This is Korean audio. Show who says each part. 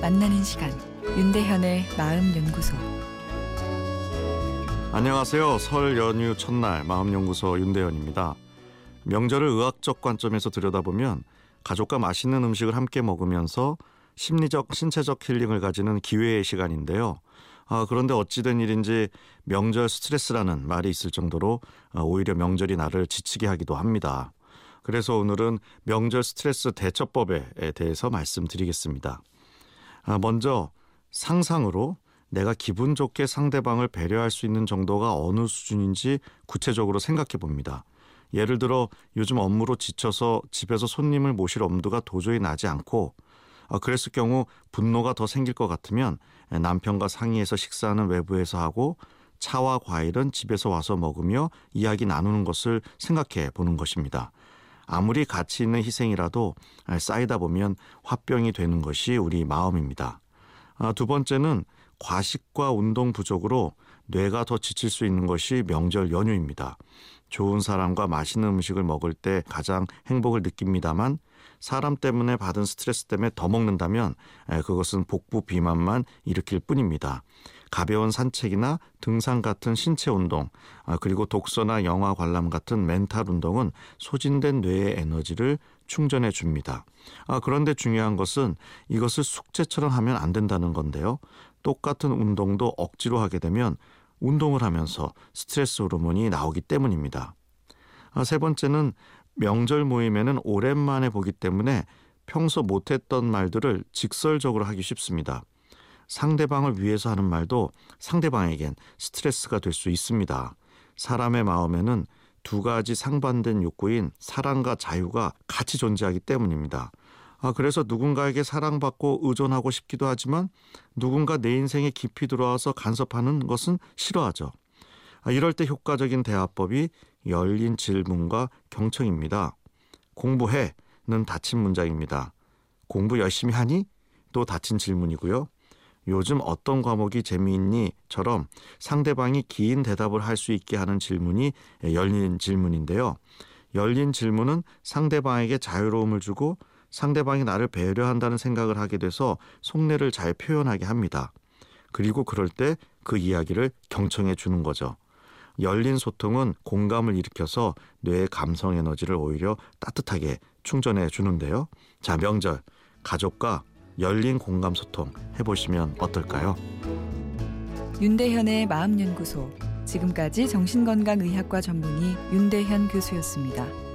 Speaker 1: 만나는 시간 윤대현의 마음 연구소
Speaker 2: 안녕하세요. 설 연휴 첫날 마음 연구소 윤대현입니다. 명절을 의학적 관점에서 들여다보면 가족과 맛있는 음식을 함께 먹으면서 심리적, 신체적 힐링을 가지는 기회의 시간인데요. 아, 그런데 어찌된 일인지 명절 스트레스라는 말이 있을 정도로 아, 오히려 명절이 나를 지치게 하기도 합니다. 그래서 오늘은 명절 스트레스 대처법에 대해서 말씀드리겠습니다. 아, 먼저 상상으로 내가 기분 좋게 상대방을 배려할 수 있는 정도가 어느 수준인지 구체적으로 생각해 봅니다. 예를 들어 요즘 업무로 지쳐서 집에서 손님을 모실 엄두가 도저히 나지 않고 아, 그랬을 경우 분노가 더 생길 것 같으면 남편과 상의해서 식사는 외부에서 하고 차와 과일은 집에서 와서 먹으며 이야기 나누는 것을 생각해 보는 것입니다. 아무리 가치 있는 희생이라도 쌓이다 보면 화병이 되는 것이 우리 마음입니다. 아, 두 번째는 과식과 운동 부족으로 뇌가 더 지칠 수 있는 것이 명절 연휴입니다. 좋은 사람과 맛있는 음식을 먹을 때 가장 행복을 느낍니다만 사람 때문에 받은 스트레스 때문에 더 먹는다면 그것은 복부 비만만 일으킬 뿐입니다. 가벼운 산책이나 등산 같은 신체 운동, 아, 그리고 독서나 영화 관람 같은 멘탈 운동은 소진된 뇌의 에너지를 충전해 줍니다. 아, 그런데 중요한 것은 이것을 숙제처럼 하면 안 된다는 건데요. 똑같은 운동도 억지로 하게 되면 운동을 하면서 스트레스 호르몬이 나오기 때문입니다. 아, 세 번째는 명절 모임에는 오랜만에 보기 때문에 평소 못했던 말들을 직설적으로 하기 쉽습니다. 상대방을 위해서 하는 말도 상대방에겐 스트레스가 될 수 있습니다. 사람의 마음에는 두 가지 상반된 욕구인 사랑과 자유가 같이 존재하기 때문입니다. 아, 그래서 누군가에게 사랑받고 의존하고 싶기도 하지만 누군가 내 인생에 깊이 들어와서 간섭하는 것은 싫어하죠. 아, 이럴 때 효과적인 대화법이 열린 질문과 경청입니다. 공부해는 닫힌 문장입니다. 공부 열심히 하니? 또 닫힌 질문이고요. 요즘 어떤 과목이 재미있니?처럼 상대방이 긴 대답을 할 수 있게 하는 질문이 열린 질문인데요. 열린 질문은 상대방에게 자유로움을 주고 상대방이 나를 배려한다는 생각을 하게 돼서 속내를 잘 표현하게 합니다. 그리고 그럴 때 그 이야기를 경청해 주는 거죠. 열린 소통은 공감을 일으켜서 뇌의 감성 에너지를 오히려 따뜻하게 충전해 주는데요. 자, 명절 가족과 열린 공감 소통 해보시면 어떨까요?
Speaker 1: 윤대현의 마음연구소 지금까지 정신건강의학과 전문의 윤대현 교수였습니다.